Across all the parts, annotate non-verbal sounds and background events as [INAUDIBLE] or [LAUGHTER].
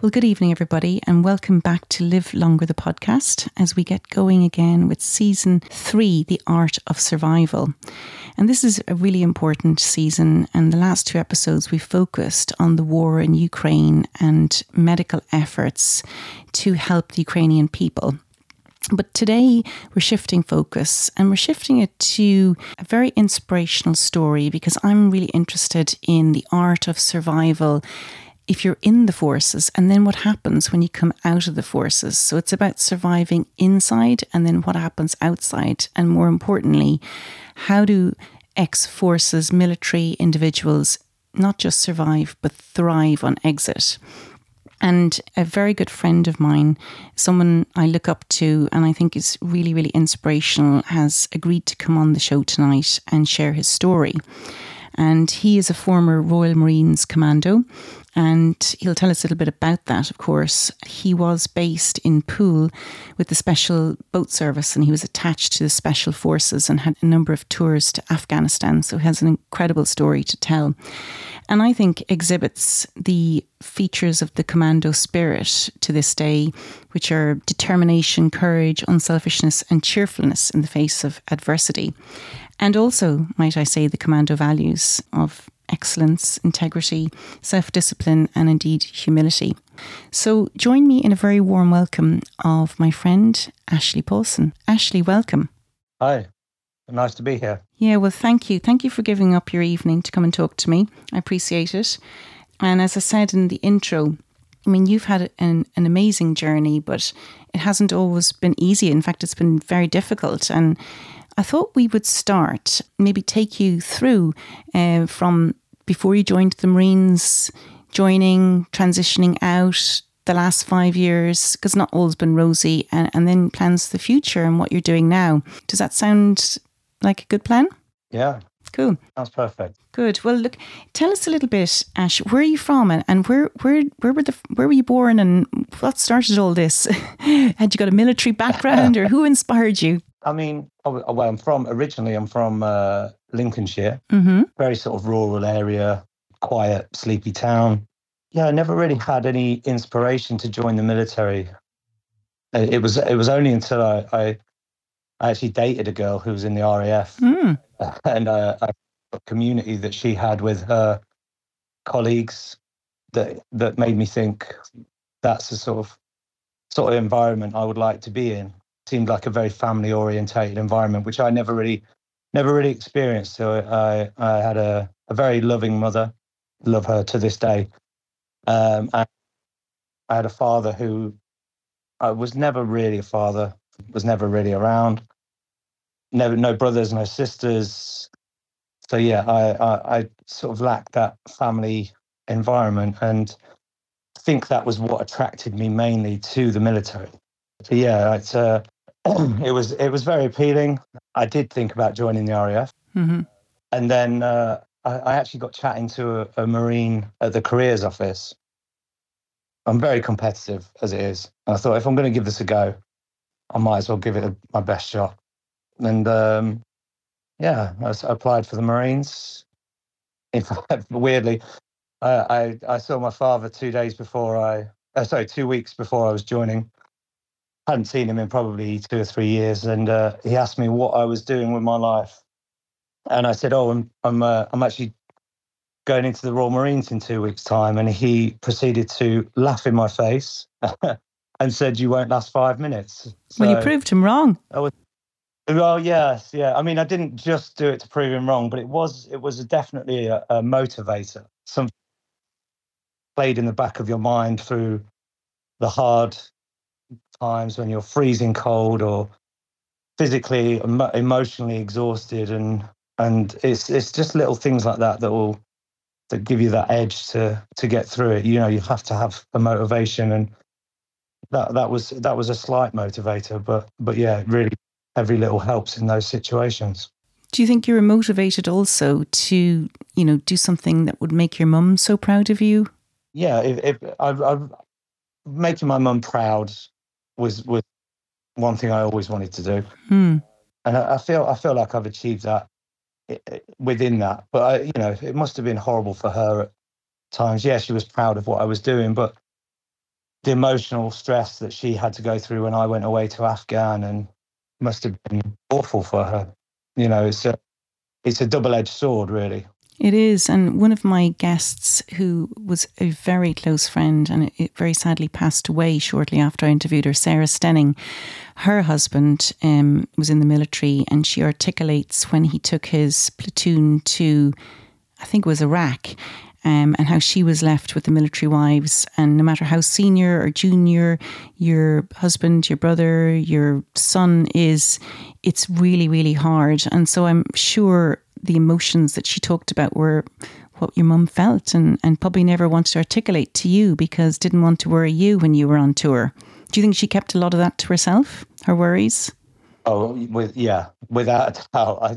Well, good evening, everybody, and welcome back to Live Longer, the podcast, as we get going again with season three, The Art of Survival. And this is a really important season. And the last two episodes, we focused on the war in Ukraine and medical efforts to help the Ukrainian people. But today we're shifting focus and we're shifting it to a very inspirational story because I'm really interested in the art of survival if you're in the forces and then what happens when you come out of the forces. So it's about surviving inside and then what happens outside. And more importantly, how do ex forces military individuals not just survive but thrive on exit? And a very good friend of mine, someone I look up to and I think is really, really inspirational, has agreed to come on the show tonight and share his story. And he is a former Royal Marines commando and he'll tell us a little bit about that, of course. He was based in Poole with the Special Boat Service and he was attached to the Special Forces and had a number of tours to Afghanistan. So he has an incredible story to tell. And I think exhibits the features of the commando spirit to this day, which are determination, courage, unselfishness, and cheerfulness in the face of adversity. And also, might I say, the commando values of excellence, integrity, self discipline, and indeed humility. So, join me in a very warm welcome of my friend Ashley Paulson. Ashley, welcome. Hi, nice to be here. Yeah, well, thank you. Thank you for giving up your evening to come and talk to me. I appreciate it. And as I said in the intro, I mean, you've had an, an amazing journey, but it hasn't always been easy. In fact, it's been very difficult. And I thought we would start, maybe take you through uh, from before you joined the Marines, joining, transitioning out, the last five years, because not all's been rosy, and, and then plans for the future and what you're doing now. Does that sound like a good plan? Yeah. Cool. That's perfect. Good. Well, look, tell us a little bit, Ash. Where are you from, and, and where where where were the where were you born, and what started all this? [LAUGHS] Had you got a military background, or who inspired you? I mean, well, I'm from originally. I'm from uh, Lincolnshire, mm-hmm. very sort of rural area, quiet, sleepy town. Yeah, I never really had any inspiration to join the military. Uh, it was it was only until I, I, I actually dated a girl who was in the RAF, mm. [LAUGHS] and uh, a community that she had with her colleagues that that made me think that's the sort of sort of environment I would like to be in seemed like a very family orientated environment, which I never really, never really experienced. So I, I had a, a very loving mother, love her to this day. Um, and I had a father who I was never really a father, was never really around. Never, no brothers, no sisters. So yeah, I, I, I sort of lacked that family environment, and I think that was what attracted me mainly to the military. So yeah, it's uh, [CLEARS THROAT] it was it was very appealing. I did think about joining the RAF, mm-hmm. and then uh, I, I, actually got chatting to a, a, Marine at the careers office. I'm very competitive as it is, and I thought if I'm going to give this a go, I might as well give it a, my best shot. And um, yeah, I, I, applied for the Marines. In fact, [LAUGHS] weirdly, I, I saw my father two days before I, uh, sorry, two weeks before I was joining I hadn't seen him in probably two or three years, and uh, he asked me what I was doing with my life, and I said, "Oh, I'm I'm uh, I'm actually going into the Royal Marines in two weeks' time," and he proceeded to laugh in my face [LAUGHS] and said, "You won't last five minutes." So, well, you proved him wrong. I was, well, yes, yeah. I mean, I didn't just do it to prove him wrong, but it was it was definitely a, a motivator. Some played in the back of your mind through the hard times when you're freezing cold or physically emotionally exhausted and and it's it's just little things like that that will that give you that edge to to get through it you know you have to have a motivation and that that was that was a slight motivator but but yeah really every little helps in those situations do you think you were motivated also to you know do something that would make your mum so proud of you yeah if, if I've, I've making my mum proud was was one thing I always wanted to do, hmm. and I, I, feel I feel like I've achieved that within that. But I, you know, it must have been horrible for her at times. Yeah, she was proud of what I was doing, but the emotional stress that she had to go through when I went away to Afghan and must have been awful for her. You know, it's a it's a double edged sword, really. It is. And one of my guests, who was a very close friend and it very sadly passed away shortly after I interviewed her, Sarah Stenning, her husband um, was in the military and she articulates when he took his platoon to, I think it was Iraq, um, and how she was left with the military wives. And no matter how senior or junior your husband, your brother, your son is, it's really, really hard. And so I'm sure the emotions that she talked about were what your mum felt and, and probably never wanted to articulate to you because didn't want to worry you when you were on tour. Do you think she kept a lot of that to herself, her worries? Oh, with yeah, without a doubt. I,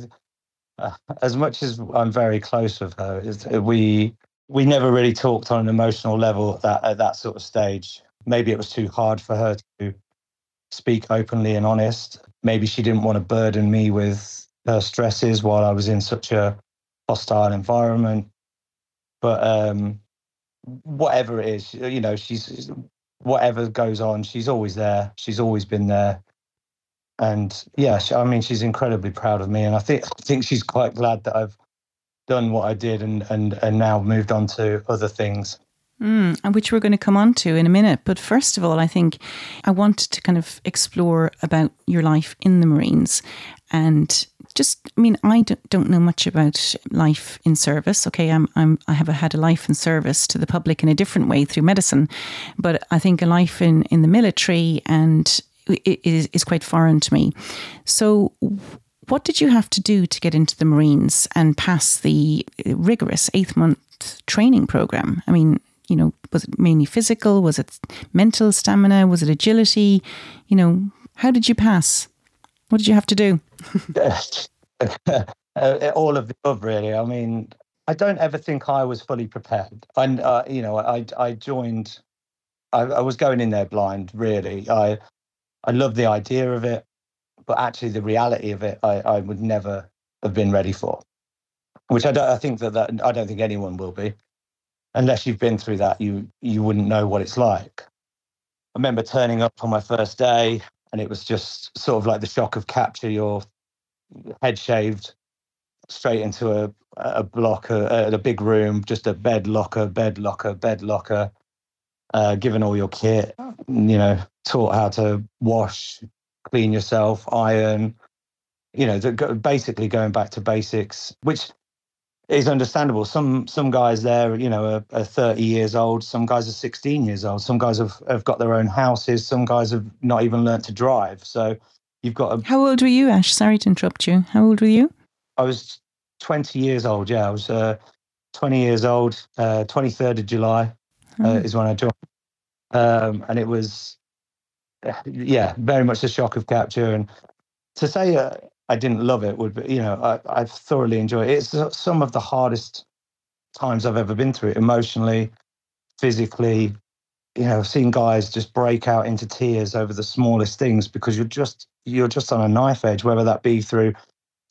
uh, as much as I'm very close with her, we we never really talked on an emotional level at that, at that sort of stage. Maybe it was too hard for her to speak openly and honest. Maybe she didn't want to burden me with her stresses while I was in such a hostile environment. But um, whatever it is, you know, she's whatever goes on, she's always there. She's always been there. And yeah, I mean, she's incredibly proud of me, and I think I think she's quite glad that I've done what I did and and and now moved on to other things. Mm, and which we're going to come on to in a minute. But first of all, I think I want to kind of explore about your life in the Marines and just, I mean, I don't know much about life in service. Okay, I'm, I'm, I have had a life in service to the public in a different way through medicine, but I think a life in, in the military and is, is quite foreign to me. So, what did you have to do to get into the Marines and pass the rigorous eighth month training program? I mean, you know, was it mainly physical? Was it mental stamina? Was it agility? You know, how did you pass? What did you have to do? [LAUGHS] All of the above, really. I mean, I don't ever think I was fully prepared. And, uh, you know, I, I joined, I, I was going in there blind, really. I, I love the idea of it but actually the reality of it, I, I would never have been ready for. Which I don't. I think that, that I don't think anyone will be, unless you've been through that. You you wouldn't know what it's like. I remember turning up on my first day, and it was just sort of like the shock of capture. Your head shaved, straight into a a block, a, a big room, just a bed locker, bed locker, bed locker. Uh, given all your kit, you know, taught how to wash, clean yourself, iron, you know, basically going back to basics, which is understandable. Some some guys there, you know, are, are, 30 years old. Some guys are 16 years old. Some guys have, have got their own houses. Some guys have not even learnt to drive. So you've got a. How old were you, Ash? Sorry to interrupt you. How old were you? I was 20 years old. Yeah, I was uh, 20 years old. Uh, 23rd of July uh, oh. is when I joined. Um, and it was [LAUGHS] yeah, very much the shock of capture. And to say uh, I didn't love it would be, you know, I, I thoroughly enjoyed it. It's some of the hardest times I've ever been through, emotionally, physically. You know, I've seen guys just break out into tears over the smallest things because you're just you're just on a knife edge, whether that be through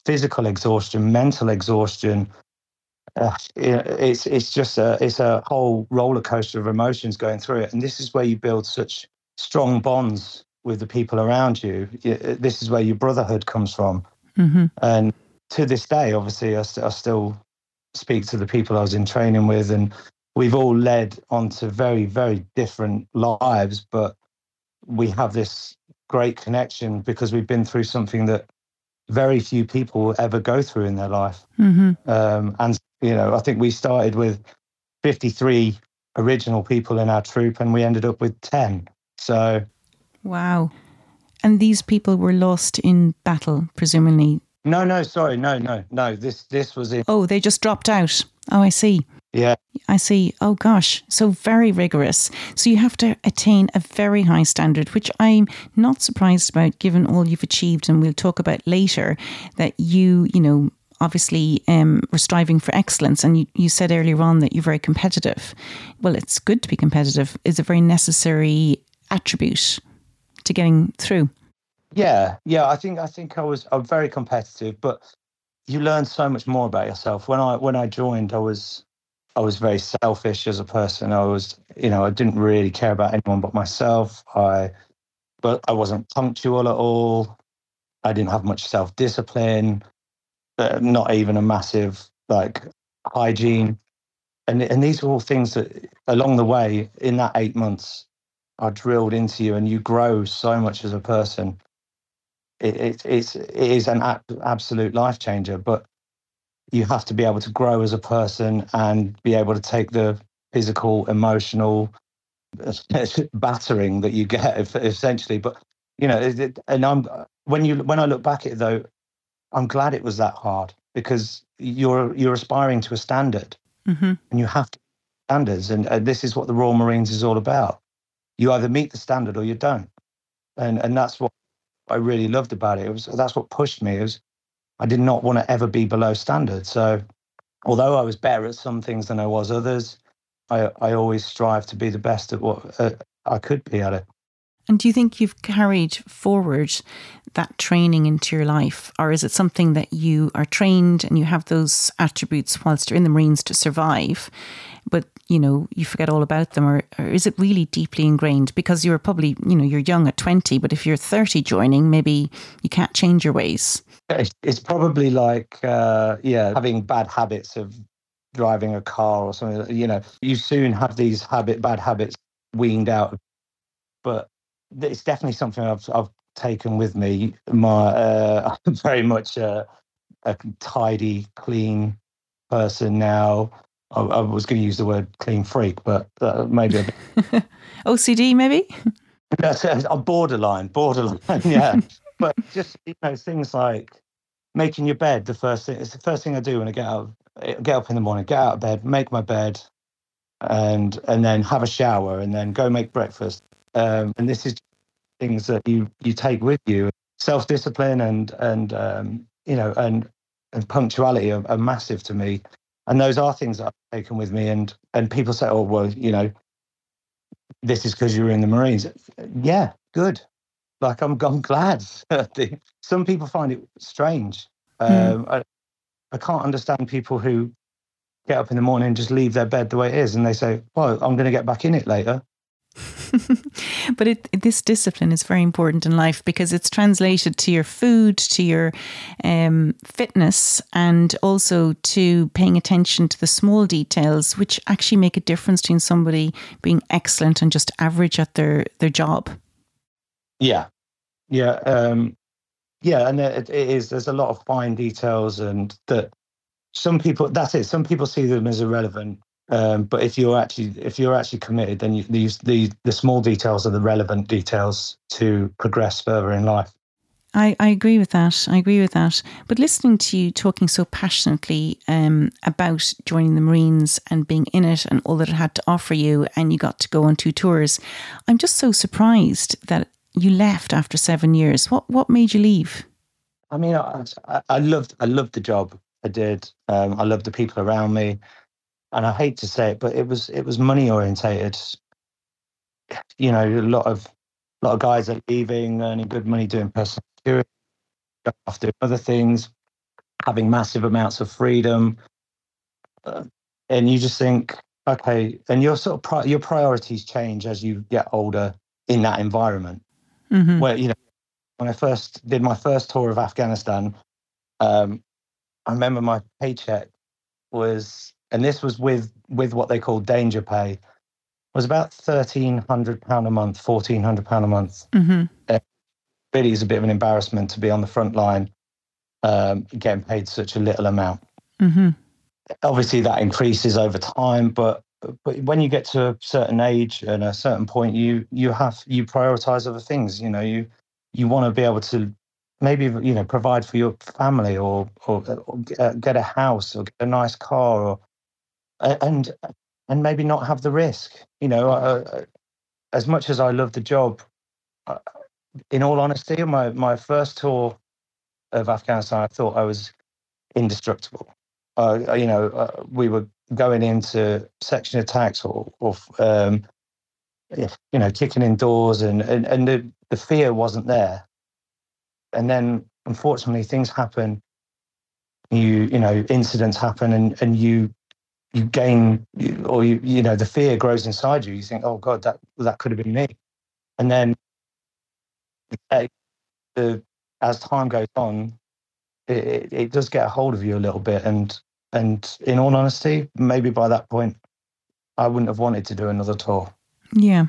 physical exhaustion, mental exhaustion. Uh, it's it's just a it's a whole roller coaster of emotions going through it, and this is where you build such strong bonds with the people around you. This is where your brotherhood comes from. Mm-hmm. And to this day, obviously, I, st- I, still speak to the people I was in training with, and we've all led onto very, very different lives, but we have this great connection because we've been through something that very few people will ever go through in their life. Mm-hmm. Um, and, you know, I think we started with 53 original people in our troop and we ended up with 10. So, wow. And these people were lost in battle, presumably. No, no, sorry, no, no, no. This this was in. Oh, they just dropped out. Oh, I see. Yeah. I see. Oh gosh, so very rigorous. So you have to attain a very high standard, which I'm not surprised about, given all you've achieved, and we'll talk about later. That you, you know, obviously um, were striving for excellence. And you, you said earlier on that you're very competitive. Well, it's good to be competitive. It's a very necessary attribute to getting through? Yeah, yeah. I think I think I was I'm very competitive, but you learn so much more about yourself. When I when I joined, I was I was very selfish as a person. I was, you know, I didn't really care about anyone but myself. I, but I wasn't punctual at all. I didn't have much self discipline, uh, not even a massive like hygiene. And, and these are all things that along the way in that eight months are drilled into you and you grow so much as a person. It, it, it's, it is an absolute life changer, but you have to be able to grow as a person and be able to take the physical, emotional [LAUGHS] battering that you get essentially. But you know, and I'm when you when I look back at it though, I'm glad it was that hard because you're you're aspiring to a standard, mm-hmm. and you have to standards, and, and this is what the Royal Marines is all about. You either meet the standard or you don't, and and that's what I really loved about it. It was that's what pushed me. It was I did not want to ever be below standard. So although I was better at some things than I was others, I I always strive to be the best at what uh, I could be at it. And do you think you've carried forward that training into your life? Or is it something that you are trained and you have those attributes whilst you're in the Marines to survive, but you know, you forget all about them? Or, or is it really deeply ingrained? Because you're probably, you know, you're young at 20, but if you're 30 joining, maybe you can't change your ways. It's probably like, uh, yeah, having bad habits of driving a car or something. You know, you soon have these habit, bad habits weaned out. But it's definitely something I've I've taken with me. My uh, I'm [LAUGHS] very much a, a tidy, clean person now. I, I was going to use the word clean freak, but uh, maybe a. [LAUGHS] OCD, maybe. That's a borderline, borderline, [LAUGHS] yeah. but just you know things like making your bed. The first thing it's the first thing I do when I get up. Get up in the morning, get out of bed, make my bed, and and then have a shower, and then go make breakfast, um, and this is things that you you take with you. Self discipline and and um, you know and and punctuality are, are, massive to me. And those are things that I've taken with me. And and people say, oh well, you know, this is because you were in the Marines. Yeah, good. Like I'm I'm glad. [LAUGHS] Some people find it strange. Mm. Um, I, I can't understand people who get up in the morning and just leave their bed the way it is and they say, well, I'm going to get back in it later. [LAUGHS] but it, this discipline is very important in life because it's translated to your food, to your um, fitness, and also to paying attention to the small details, which actually make a difference between somebody being excellent and just average at their their job. Yeah, yeah, um, yeah, and it, it is. There's a lot of fine details, and that some people. That's it. Some people see them as irrelevant um, but if you're actually if you're actually committed, then you, these the the small details are the relevant details to progress further in life. I, I agree with that. I agree with that. But listening to you talking so passionately um, about joining the Marines and being in it and all that it had to offer you, and you got to go on two tours, I'm just so surprised that you left after seven years. What what made you leave? I mean, I, I loved I loved the job. I did. Um, I loved the people around me and I hate to say it, but it was it was money orientated. You know, a lot of a lot of guys are leaving, earning good money doing personal security, doing other things, having massive amounts of freedom, uh, and you just think, okay, and your sort of pri- your priorities change as you get older in that environment. Mm-hmm. Where you know, when I first did my first tour of Afghanistan, um, I remember my paycheck was and this was with with what they call danger pay, was about thirteen hundred pound a month, fourteen hundred pound a month. Mm-hmm. It really is a bit of an embarrassment to be on the front line, um, getting paid such a little amount. Mm-hmm. Obviously, that increases over time, but but when you get to a certain age and a certain point, you you have you prioritize other things. You know, you you want to be able to maybe you know provide for your family or or, or get a house or get a nice car or and and maybe not have the risk. You know, uh, as much as I love the job, in all honesty, my my first tour of Afghanistan, I thought I was indestructible. Uh, you know, uh, we were going into section attacks or, or um, you know, kicking in doors, and and, and the, the fear wasn't there. And then, unfortunately, things happen. You you know, incidents happen, and and you you gain, or you you know, the fear grows inside you. You think, oh God, that that could have been me, and then eh, the as time goes on, it, it, it does get a hold of you a little bit, and and in all honesty, maybe by that point, I wouldn't have wanted to do another tour. Yeah.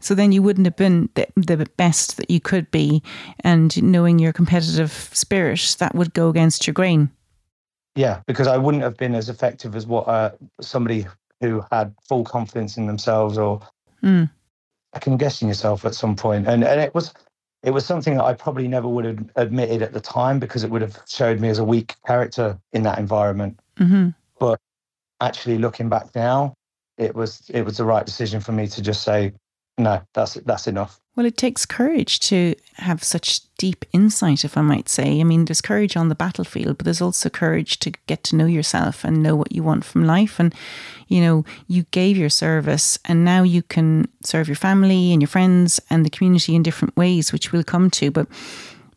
So then you wouldn't have been the, the best that you could be, and knowing your competitive spirit, that would go against your grain. Yeah, because I wouldn't have been as effective as what uh, somebody who had full confidence in themselves or mm. second guessing yourself at some point. And and it was it was something that I probably never would have admitted at the time because it would have showed me as a weak character in that environment. Mm-hmm. But actually, looking back now, it was it was the right decision for me to just say, no, that's that's enough. Well, it takes courage to have such deep insight, if I might say. I mean, there's courage on the battlefield, but there's also courage to get to know yourself and know what you want from life. And, you know, you gave your service and now you can serve your family and your friends and the community in different ways, which we'll come to. But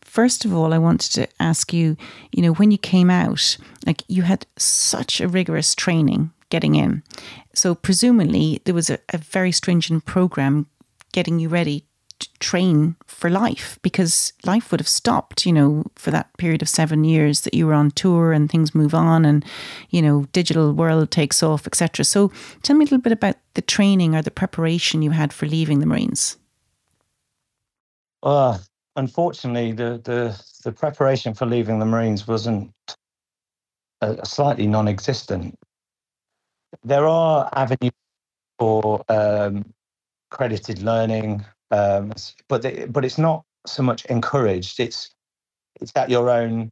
first of all, I wanted to ask you, you know, when you came out, like you had such a rigorous training getting in. So presumably there was a, a very stringent program getting you ready train for life because life would have stopped, you know, for that period of seven years that you were on tour and things move on and, you know, digital world takes off, etc. So tell me a little bit about the training or the preparation you had for leaving the Marines. Uh, unfortunately, the, the, the preparation for leaving the Marines wasn't uh, slightly non-existent there are avenues for um, credited learning, um, but they, but it's not so much encouraged. It's it's at your own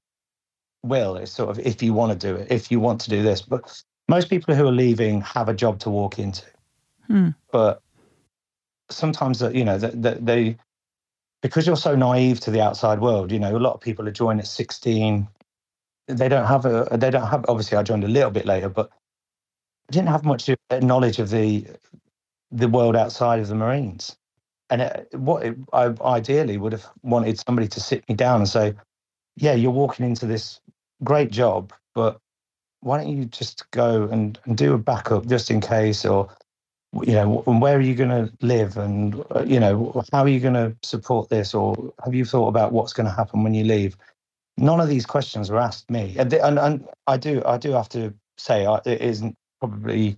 will. It's sort of if you want to do it, if you want to do this. But most people who are leaving have a job to walk into. Hmm. But sometimes, uh, you know, they, they because you're so naive to the outside world. You know, a lot of people are joining at 16. They don't have a. They don't have. Obviously, I joined a little bit later, but I didn't have much knowledge of the the world outside of the Marines. And it, what it, I ideally would have wanted somebody to sit me down and say, "Yeah, you're walking into this great job, but why don't you just go and, and do a backup just in case, or you know, where are you going to live, and uh, you know, how are you going to support this, or have you thought about what's going to happen when you leave?" None of these questions were asked me, and, and, and I do I do have to say it isn't probably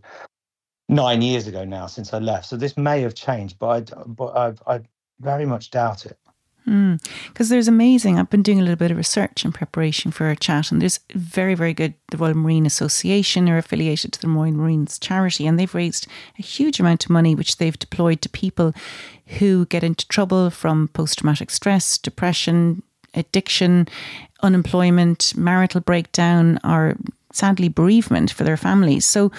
nine years ago now since I left. So this may have changed, but I, but I, I very much doubt it. Because mm. there's amazing. I've been doing a little bit of research in preparation for our chat, and there's very, very good. The Royal Marine Association are affiliated to the Royal Marines charity, and they've raised a huge amount of money, which they've deployed to people who get into trouble from post traumatic stress, depression, addiction, unemployment, marital breakdown, or sadly bereavement for their families. So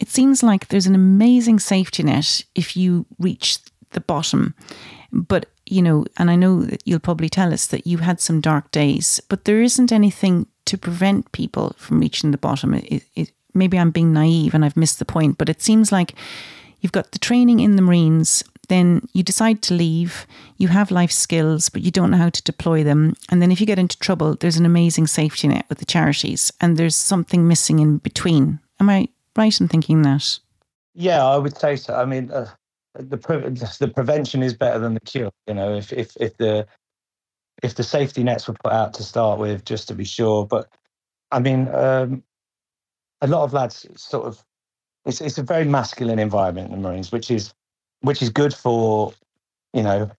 it seems like there's an amazing safety net if you reach the bottom. But, you know, and I know that you'll probably tell us that you had some dark days, but there isn't anything to prevent people from reaching the bottom. It, it, maybe I'm being naive and I've missed the point, but it seems like you've got the training in the Marines then you decide to leave, you have life skills, but you don't know how to deploy them. And then if you get into trouble, there's an amazing safety net with the charities, and there's something missing in between. Am I right in thinking that? Yeah, I would say so. I mean, uh, the pre- the prevention is better than the cure. You know, if if if the if the safety nets were put out to start with, just to be sure. But I mean, um, a lot of lads sort of it's it's a very masculine environment in the Marines, which is which is good for, you know,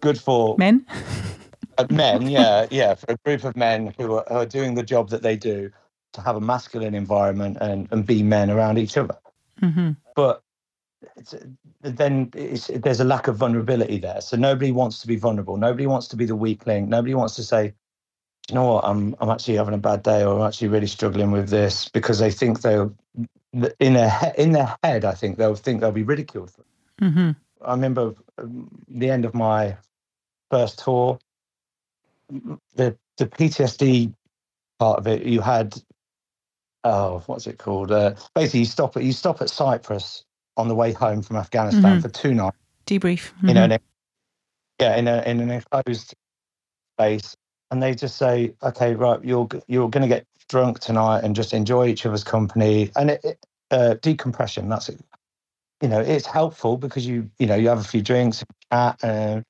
good for men. [LAUGHS] uh, men, yeah, yeah, for a group of men who are, who are, doing the job that they do to have a masculine environment and, and be men around each other. Mm-hmm. But then there's a lack of vulnerability there. So nobody wants to be vulnerable. Nobody wants to be the weak link. Nobody wants to say, you know what, I'm I'm actually having a bad day, or I'm actually really struggling with this, because they think they'll in their in their head, I think they'll think they'll be ridiculed for. Mm-hmm. I remember um, the end of my first tour, the the PTSD part of it. You had oh, what's it called? Uh, basically, you stop at you stop at Cyprus on the way home from Afghanistan mm-hmm. for two nights. Debrief. Mm-hmm. You know, yeah, in a in an enclosed space, and they just say, "Okay, right, you're you're going to get drunk tonight and just enjoy each other's company." And it, it uh, decompression. That's it. You know, it's helpful because you you know you have a few drinks, chat, uh,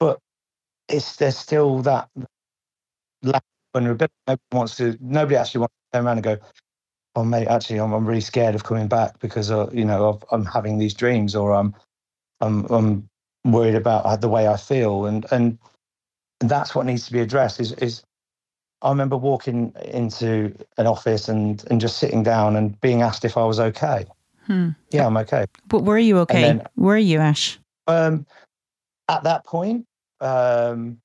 but it's there's still that lack of vulnerability. Nobody wants to. Nobody actually wants to turn around and go, "Oh, mate, actually, I'm I'm really scared of coming back because uh, you know of, I'm having these dreams, or I'm I'm I'm worried about the way I feel," and and that's what needs to be addressed. Is is I remember walking into an office and and just sitting down and being asked if I was okay. Hmm. Yeah, I'm okay. But were you okay? Then, were you, Ash? Um, at that point, um,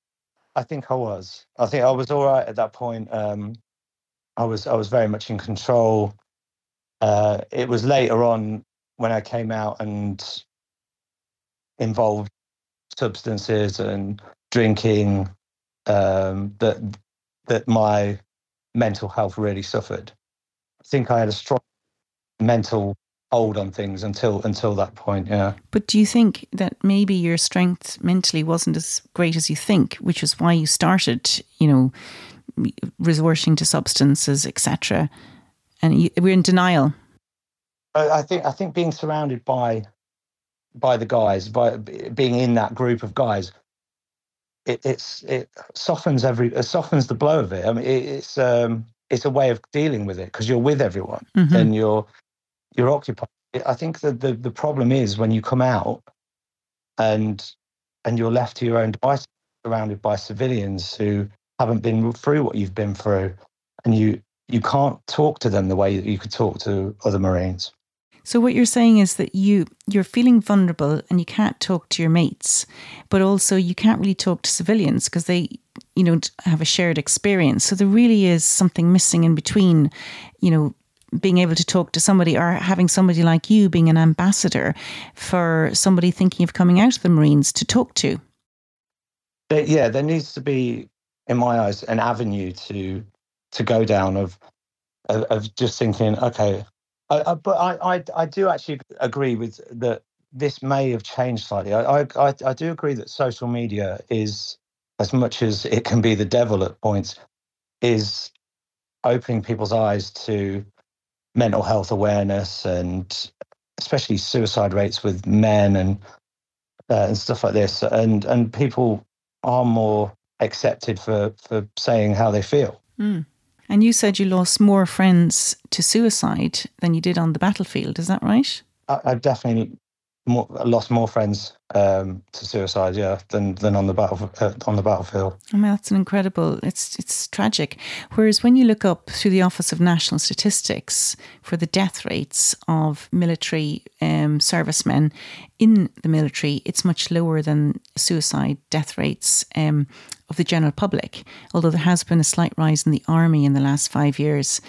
I think I was. I think I was all right at that point. Um, I was I was very much in control. Uh, it was later on when I came out and involved substances and drinking um, that that my mental health really suffered. I think I had a strong mental hold on things until until that point. Yeah. But do you think that maybe your strength mentally wasn't as great as you think, which is why you started, you know, resorting to substances, etc. And you, we're in denial. I, I think I think being surrounded by by the guys, by being in that group of guys, it, it's it softens every it softens the blow of it. I mean, it, it's um, it's a way of dealing with it because you're with everyone mm-hmm. and you're you're occupied. I think that the the problem is when you come out and and you're left to your own devices, surrounded by civilians who haven't been through what you've been through, and you you can't talk to them the way that you could talk to other Marines. So what you're saying is that you you're feeling vulnerable and you can't talk to your mates, but also you can't really talk to civilians because they you know have a shared experience. So there really is something missing in between, you know, being able to talk to somebody or having somebody like you being an ambassador for somebody thinking of coming out of the Marines to talk to. But Yeah, there needs to be, in my eyes, an avenue to to go down of of, of just thinking, okay, I, but I, I, I do actually agree with that. This may have changed slightly. I, I, I do agree that social media is, as much as it can be the devil at points, is opening people's eyes to mental health awareness and especially suicide rates with men and uh, and stuff like this. And and people are more accepted for for saying how they feel. Mm. And you said you lost more friends to suicide than you did on the battlefield. Is that right? I, have definitely more, lost more friends um, to suicide, yeah, than than on the battle uh, on the battlefield. I mean, that's an incredible. It's it's tragic. Whereas when you look up through the Office of National Statistics for the death rates of military um, servicemen in the military, it's much lower than suicide death rates um, of the general public. Although there has been a slight rise in the army in the last five years,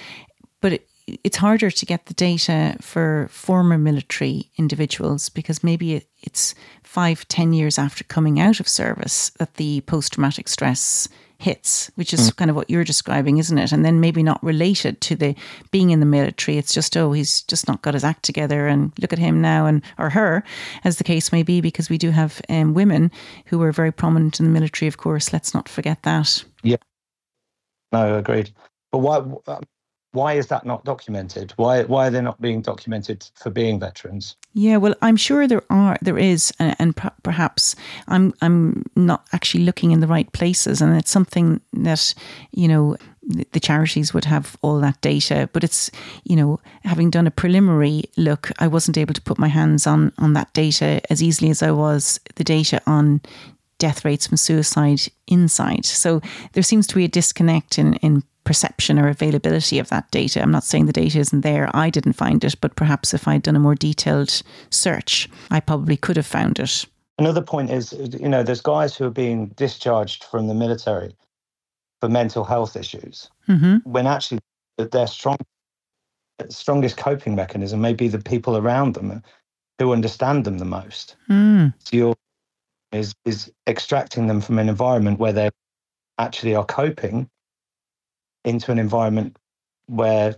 but it, it's harder to get the data for former military individuals because maybe it's five, ten years after coming out of service that the post traumatic stress hits, which is mm. kind of what you're describing, isn't it? And then maybe not related to the being in the military. It's just, oh, he's just not got his act together and look at him now and or her, as the case may be, because we do have um, women who were very prominent in the military, of course. Let's not forget that. Yeah. No, agreed. But why why is that not documented? Why why are they not being documented for being veterans? Yeah, well, I'm sure there are, there is, and, and perhaps I'm I'm not actually looking in the right places, and it's something that you know the charities would have all that data, but it's you know having done a preliminary look, I wasn't able to put my hands on on that data as easily as I was the data on death rates from suicide inside. So there seems to be a disconnect in in perception or availability of that data. I'm not saying the data isn't there. I didn't find it, but perhaps if I'd done a more detailed search, I probably could have found it. Another point is, you know, there's guys who are being discharged from the military for mental health issues mm-hmm. when actually their strong, strongest coping mechanism may be the people around them who understand them the most. Mm. So you're is is extracting them from an environment where they actually are coping into an environment where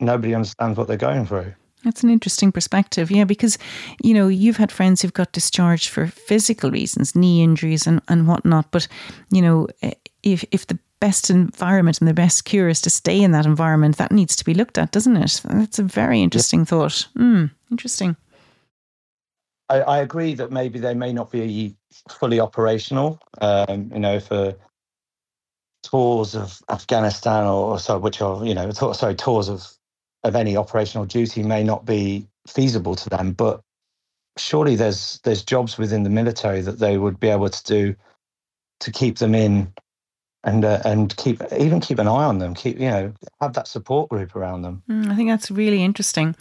nobody understands what they're going through. That's an interesting perspective, yeah, because you know you've had friends who've got discharged for physical reasons, knee injuries and and whatnot. But you know, if if the best environment and the best cure is to stay in that environment, that needs to be looked at, doesn't it? That's a very interesting yeah. thought. Mm, interesting. I, I, agree that maybe they may not be fully operational. Um, you know, for tours of Afghanistan or, or so, which are you know, sorry, tours of of any operational duty may not be feasible to them. But surely there's there's jobs within the military that they would be able to do to keep them in and uh, and keep even keep an eye on them keep you know have that support group around them. Mm, i think that's really interesting.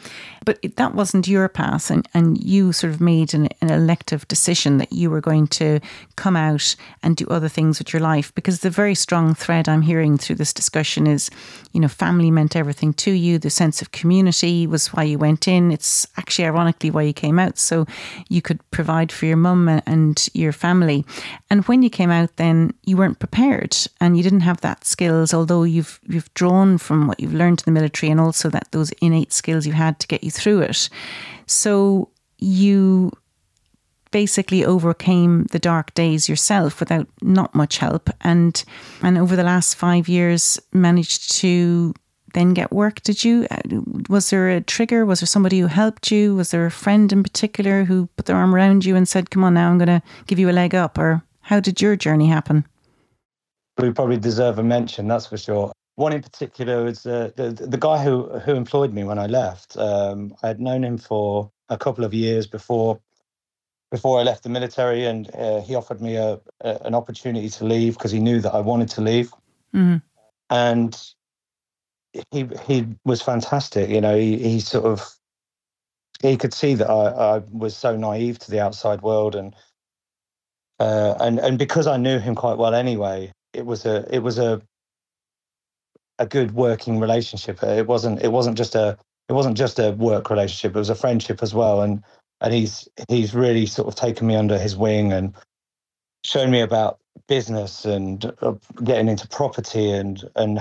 But that wasn't your path and and you sort of made an, an, elective decision that you were going to come out and do other things with your life because the very strong thread i'm hearing through this discussion is you know family meant everything to you the sense of community was why you went in. It's actually ironically why you came out so you could provide for your mum and your family. And when you came out then you weren't prepared and you didn't have that skills, although you've you've drawn from what you've learned in the military and also that those innate skills you had to get you through it. So you basically overcame the dark days yourself without not much help. And and over the last 5 years managed to then get work. Did you uh, was there a trigger? Was there somebody who helped you? Was there a friend in particular who put their arm around you and said come on now I'm going to give you a leg up or how did your journey happen we probably deserve a mention, that's for sure. One in particular is uh, the the guy who who employed me when I left. Um, I had known him for a couple of years before before I left the military, and uh, he offered me a, a, an opportunity to leave because he knew that I wanted to leave. Mm-hmm. And he he was fantastic. You know, he, he sort of he could see that I, I was so naive to the outside world, and uh, and and because I knew him quite well anyway, it was a it was a a good working relationship. It wasn't it wasn't just a it wasn't just a work relationship. It was a friendship as well. And and he's he's really sort of taken me under his wing and shown me about business and uh, getting into property and and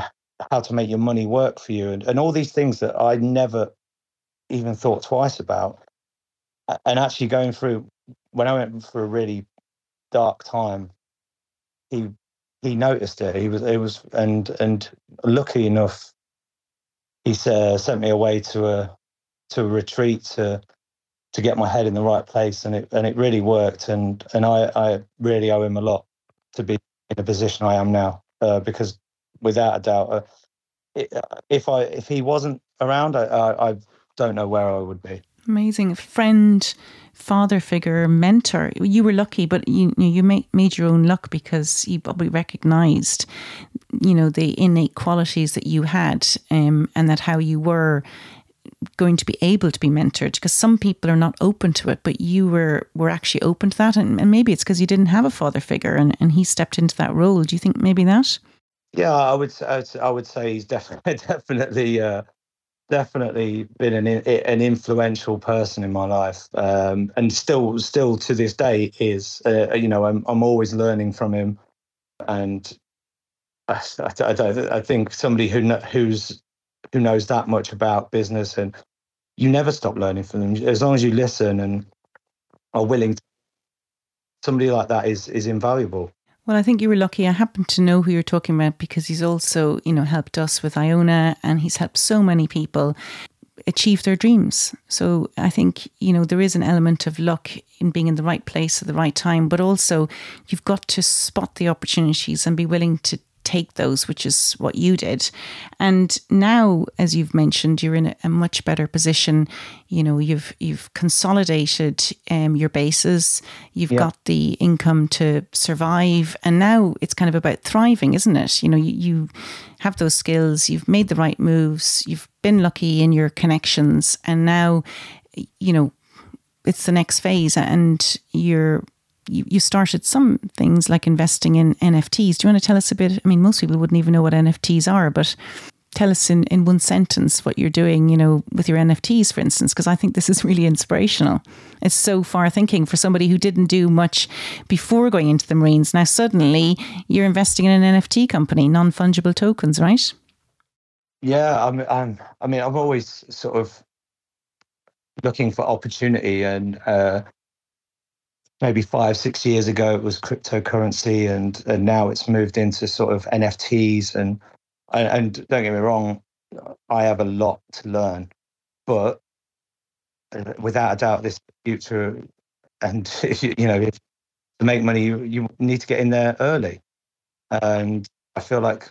how to make your money work for you and, and all these things that I never even thought twice about. And actually going through when I went for a really dark time, he he noticed it. He was it was and and lucky enough, he uh, sent me away to a to a retreat to to get my head in the right place, and it and it really worked. And and I I really owe him a lot to be in the position I am now, uh, because without a doubt, uh, it, uh, if I if he wasn't around, I, I I don't know where I would be. Amazing friend father figure, mentor. You were lucky, but you you made, made your own luck because you probably recognised, you know, the innate qualities that you had, um, and that how you were going to be able to be mentored because some people are not open to it but you were were actually open to that and, and maybe it's because you didn't have a father figure and, and he stepped into that role do you think maybe that yeah i would i would say he's definitely [LAUGHS] definitely uh, definitely been an an influential person in my life, um, and still still to this day is. Uh, you know, I'm I'm always learning from him, and I, I, I think somebody who who's who knows that much about business and you never stop learning from them as long as you listen and are willing. To, somebody like that is is invaluable. Well, I think you were lucky. I happen to know who you're talking about because he's also, you know, helped us with Iona and he's helped so many people achieve their dreams. So I think, you know, there is an element of luck in being in the right place at the right time, but also you've got to spot the opportunities and be willing to take those, which is what you did. And now, as you've mentioned, you're in a, a much better position. You know, you've you've consolidated um, your bases. You've got the income to survive, and now it's kind of about thriving, isn't it? You know, you, you have those skills. You've made the right moves. You've been lucky in your connections, and now, you know, it's the next phase, and you're you, you started some things like investing in NFTs. Do you want to tell us a bit? I mean, most people wouldn't even know what NFTs are, but tell us in, in one sentence what you're doing, you know, with your NFTs, for instance, because I think this is really inspirational. It's so far thinking for somebody who didn't do much before going into the Marines. Now, suddenly you're investing in an NFT company, non fungible tokens, right? Yeah, I'm, I'm, I mean, I'm always sort of looking for opportunity and uh, maybe five, six years ago, it was cryptocurrency, and and now it's moved into sort of NFTs. And and don't get me wrong, I have a lot to learn, but uh, without a doubt, this future, and [LAUGHS] you know, if to make money, you, you need to get in there early. And I feel like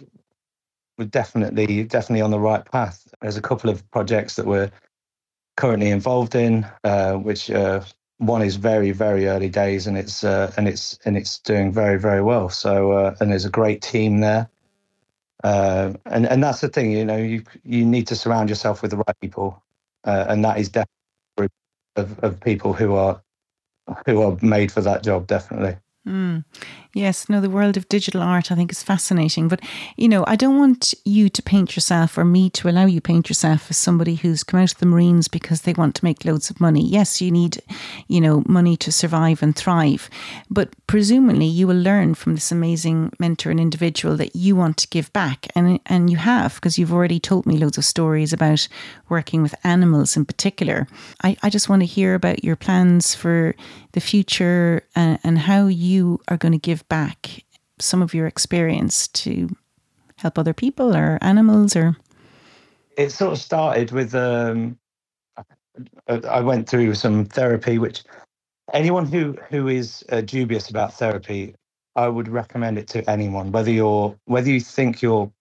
we're definitely definitely on the right path. There's a couple of projects that we're currently involved in, uh, which uh, one is very very early days, and it's uh, and it's and it's doing very very well. So uh, and there's a great team there, uh, and and that's the thing, you know, you you need to surround yourself with the right people, uh, and that is definitely a group of, of people who are who are made for that job, definitely. Mm. Yes, no, the world of digital art I think is fascinating. But, you know, I don't want you to paint yourself or me to allow you paint yourself as somebody who's come out of the Marines because they want to make loads of money. Yes, you need, you know, money to survive and thrive. But presumably you will learn from this amazing mentor and individual that you want to give back. And, and you have, because you've already told me loads of stories about working with animals in particular. I, I just want to hear about your plans for the future and, and how you are going to give back some of your experience to help other people or animals or it sort of started with um, I went through some therapy, which anyone who who is uh, dubious about therapy, I would recommend it to anyone, whether you're whether you think you're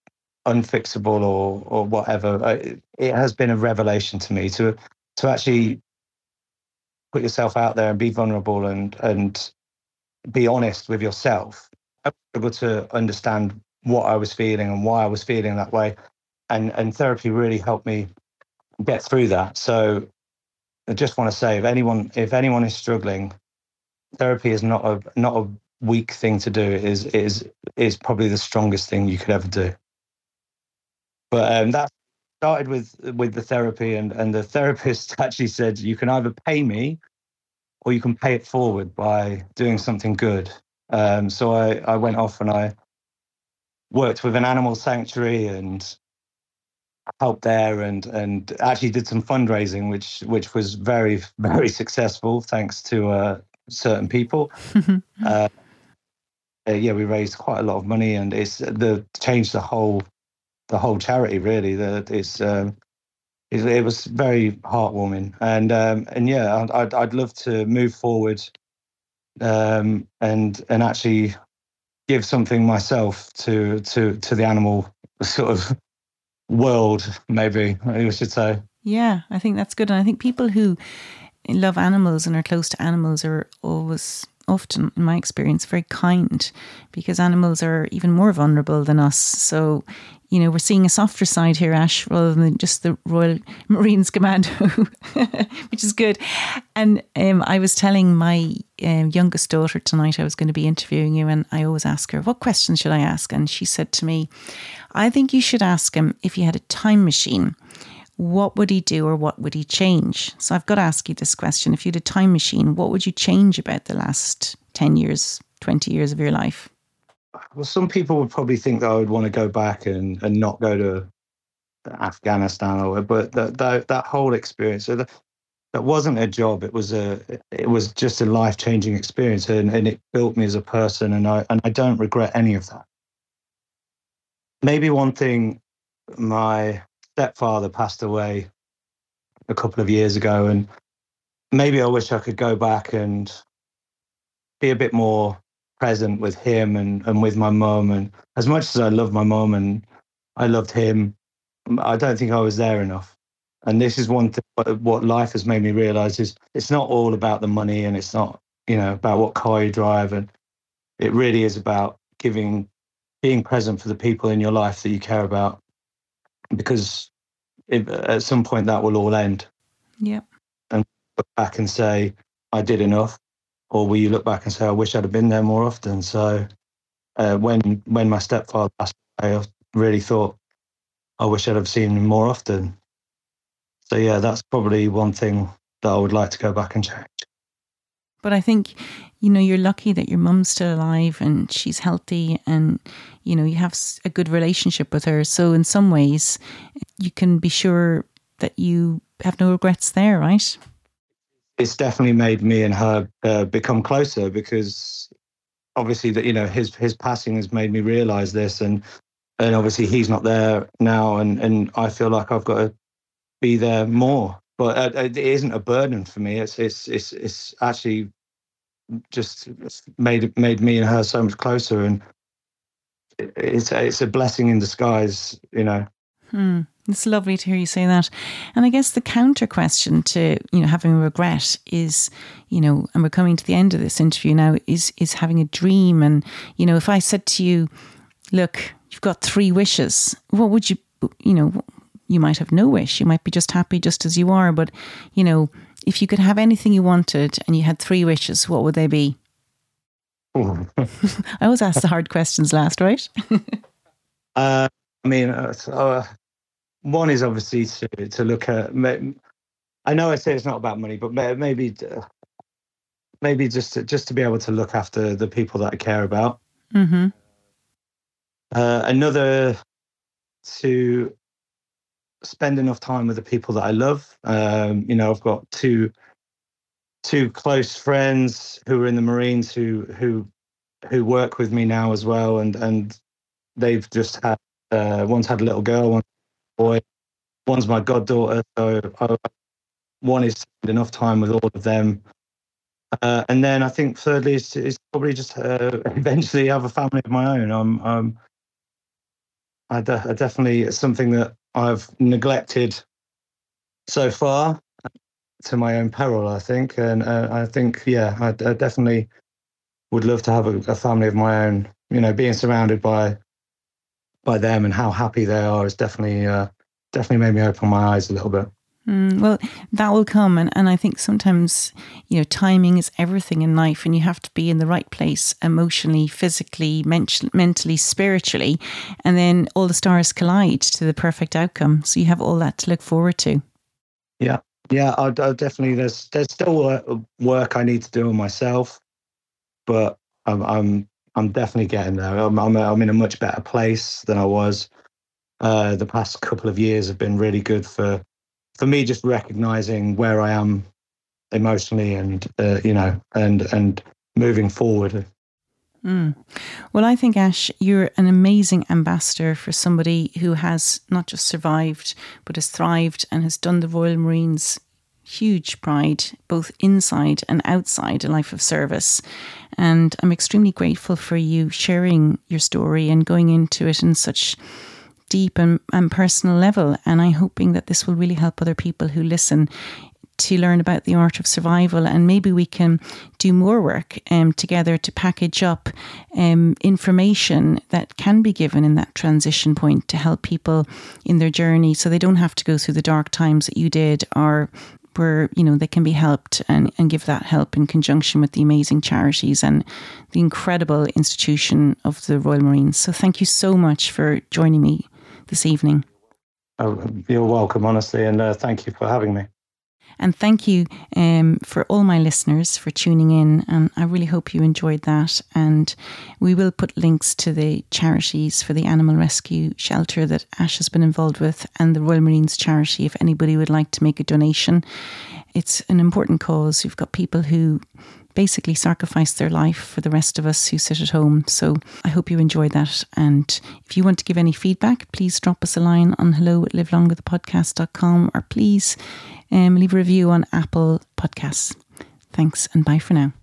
unfixable or or whatever. It, it has been a revelation to me to to actually put yourself out there and be vulnerable and and be honest with yourself, I was able to understand what I was feeling and why I was feeling that way. And and therapy really helped me get through that. So I just want to say if anyone if anyone is struggling, therapy is not a not a weak thing to do. It is is is probably the strongest thing you could ever do. But um, that started with with the therapy and and the therapist [LAUGHS] actually said you can either pay me or you can pay it forward by doing something good. Um, so I, I went off and I worked with an animal sanctuary and helped there and and actually did some fundraising which which was very [LAUGHS] very successful thanks to uh, certain people [LAUGHS] uh, yeah we raised quite a lot of money and it's the changed the whole the whole charity really that it's um, it, was very heartwarming, and um, and yeah, I'd I'd love to move forward, um, and and actually give something myself to to to the animal sort of world, maybe I should say. Yeah, I think that's good, and I think people who love animals and are close to animals are always often, in my experience, very kind because animals are even more vulnerable than us. So, you know, we're seeing a softer side here, Ash, rather than just the Royal [LAUGHS] Marines Commando, [LAUGHS] which is good. And um, I was telling my um, youngest daughter tonight I was going to be interviewing you, and I always ask her, What questions should I ask? And she said to me, I think you should ask him if you had a time machine what would he do or what would he change? So I've got to ask you this question. If you had a time machine, what would you change about the last 10 years, 20 years of your life? Well, some people would probably think that I would want to go back and, and not go to Afghanistan or but that that, that whole experience so that, that wasn't a job it was a it was just a life-changing experience and, and it built me as a person and I and I don't regret any of that maybe one thing my stepfather passed away a couple of years ago, and maybe I wish I could go back and be a bit more present with him and, and with my mum. And as much as I love my mum and I loved him, I don't think I was there enough. And this is one thing what life has made me realize is it's not all about the money and it's not, you know, about what car you drive. And it really is about giving, being present for the people in your life that you care about because if, at some point that will all end. Yeah. And look back and say, I did enough. Or will you look back and say, I wish I'd have been there more often? So uh, when when my stepfather passed away, I really thought, I wish I'd have seen him more often. So yeah, that's probably one thing that I would like to go back and change. But I think, you know, you're lucky that your mum's still alive and she's healthy and, you know, you have a good relationship with her. So in some ways, you can be sure that you have no regrets there, right? it's definitely made me and her uh, become closer because obviously that you know his his passing has made me realize this and and obviously he's not there now and and I feel like I've got to be there more but uh, it isn't a burden for me it's it's it's it's actually just made made me and her so much closer and it's it's a blessing in disguise you know hmm. It's lovely to hear you say that. And I guess the counter question to, you know, having regret is, you know, and we're coming to the end of this interview now, is is having a dream. And, you know, if I said to you, look, you've got three wishes, what would you you know, you might have no wish. You might be just happy just as you are. But, you know, if you could have anything you wanted and you had three wishes, what would they be? I always ask the hard questions last, right? [LAUGHS] uh, I mean, uh, uh, one is obviously to to look at. I know I say it's not about money, but maybe maybe just to, just to be able to look after the people that I care about. Mm-hmm. Uh, another to spend enough time with the people that I love. Um, you know, I've got two two close friends who are in the Marines who who who work with me now as well, and and they've just had uh, one's had a little girl, one boy. One's my goddaughter. So I, one is enough time with all of them. Uh, and then I think thirdly is, is probably just uh, [LAUGHS] eventually have a family of my own. I'm, I'm I, de- I definitely it's something that I've neglected so far to my own peril, I think. And uh, I think, yeah, I, I, definitely would love to have a, a, family of my own. You know, being surrounded by by them and how happy they are has definitely uh, definitely made me open my eyes a little bit. Mm, well, that will come, and, and I think sometimes you know timing is everything in life, and you have to be in the right place emotionally, physically, men- mentally, spiritually, and then all the stars collide to the perfect outcome. So you have all that to look forward to. Yeah, yeah, I, I definitely there's there's still work I need to do on myself, but I'm I'm I'm definitely getting there. I'm, I'm, I'm in a much better place than I was. Uh, the past couple of years have been really good for for me, just recognizing where I am emotionally and uh, you know and and moving forward. Mm. Well, I think Ash, you're an amazing ambassador for somebody who has not just survived but has thrived and has done the Royal Marines huge pride, both inside and outside a life of service. And I'm extremely grateful for you sharing your story and going into it in such deep and, and personal level. And I'm hoping that this will really help other people who listen to learn about the art of survival and maybe we can do more work um, together to package up um, information that can be given in that transition point to help people in their journey so they don't have to go through the dark times that you did or where you know they can be helped and, and give that help in conjunction with the amazing charities and the incredible institution of the Royal Marines. So thank you so much for joining me this evening. Oh, you're welcome, honestly, and uh, thank you for having me. And thank you um, for all my listeners for tuning in. And I really hope you enjoyed that. And we will put links to the charities for the animal rescue shelter that Ash has been involved with and the Royal Marines charity if anybody would like to make a donation. It's an important cause. We've got people who basically sacrificed their life for the rest of us who sit at home. So I hope you enjoyed that. And if you want to give any feedback, please drop us a line on hello at livelongwiththepodcast.com or please um, leave a review on Apple Podcasts. Thanks and bye for now.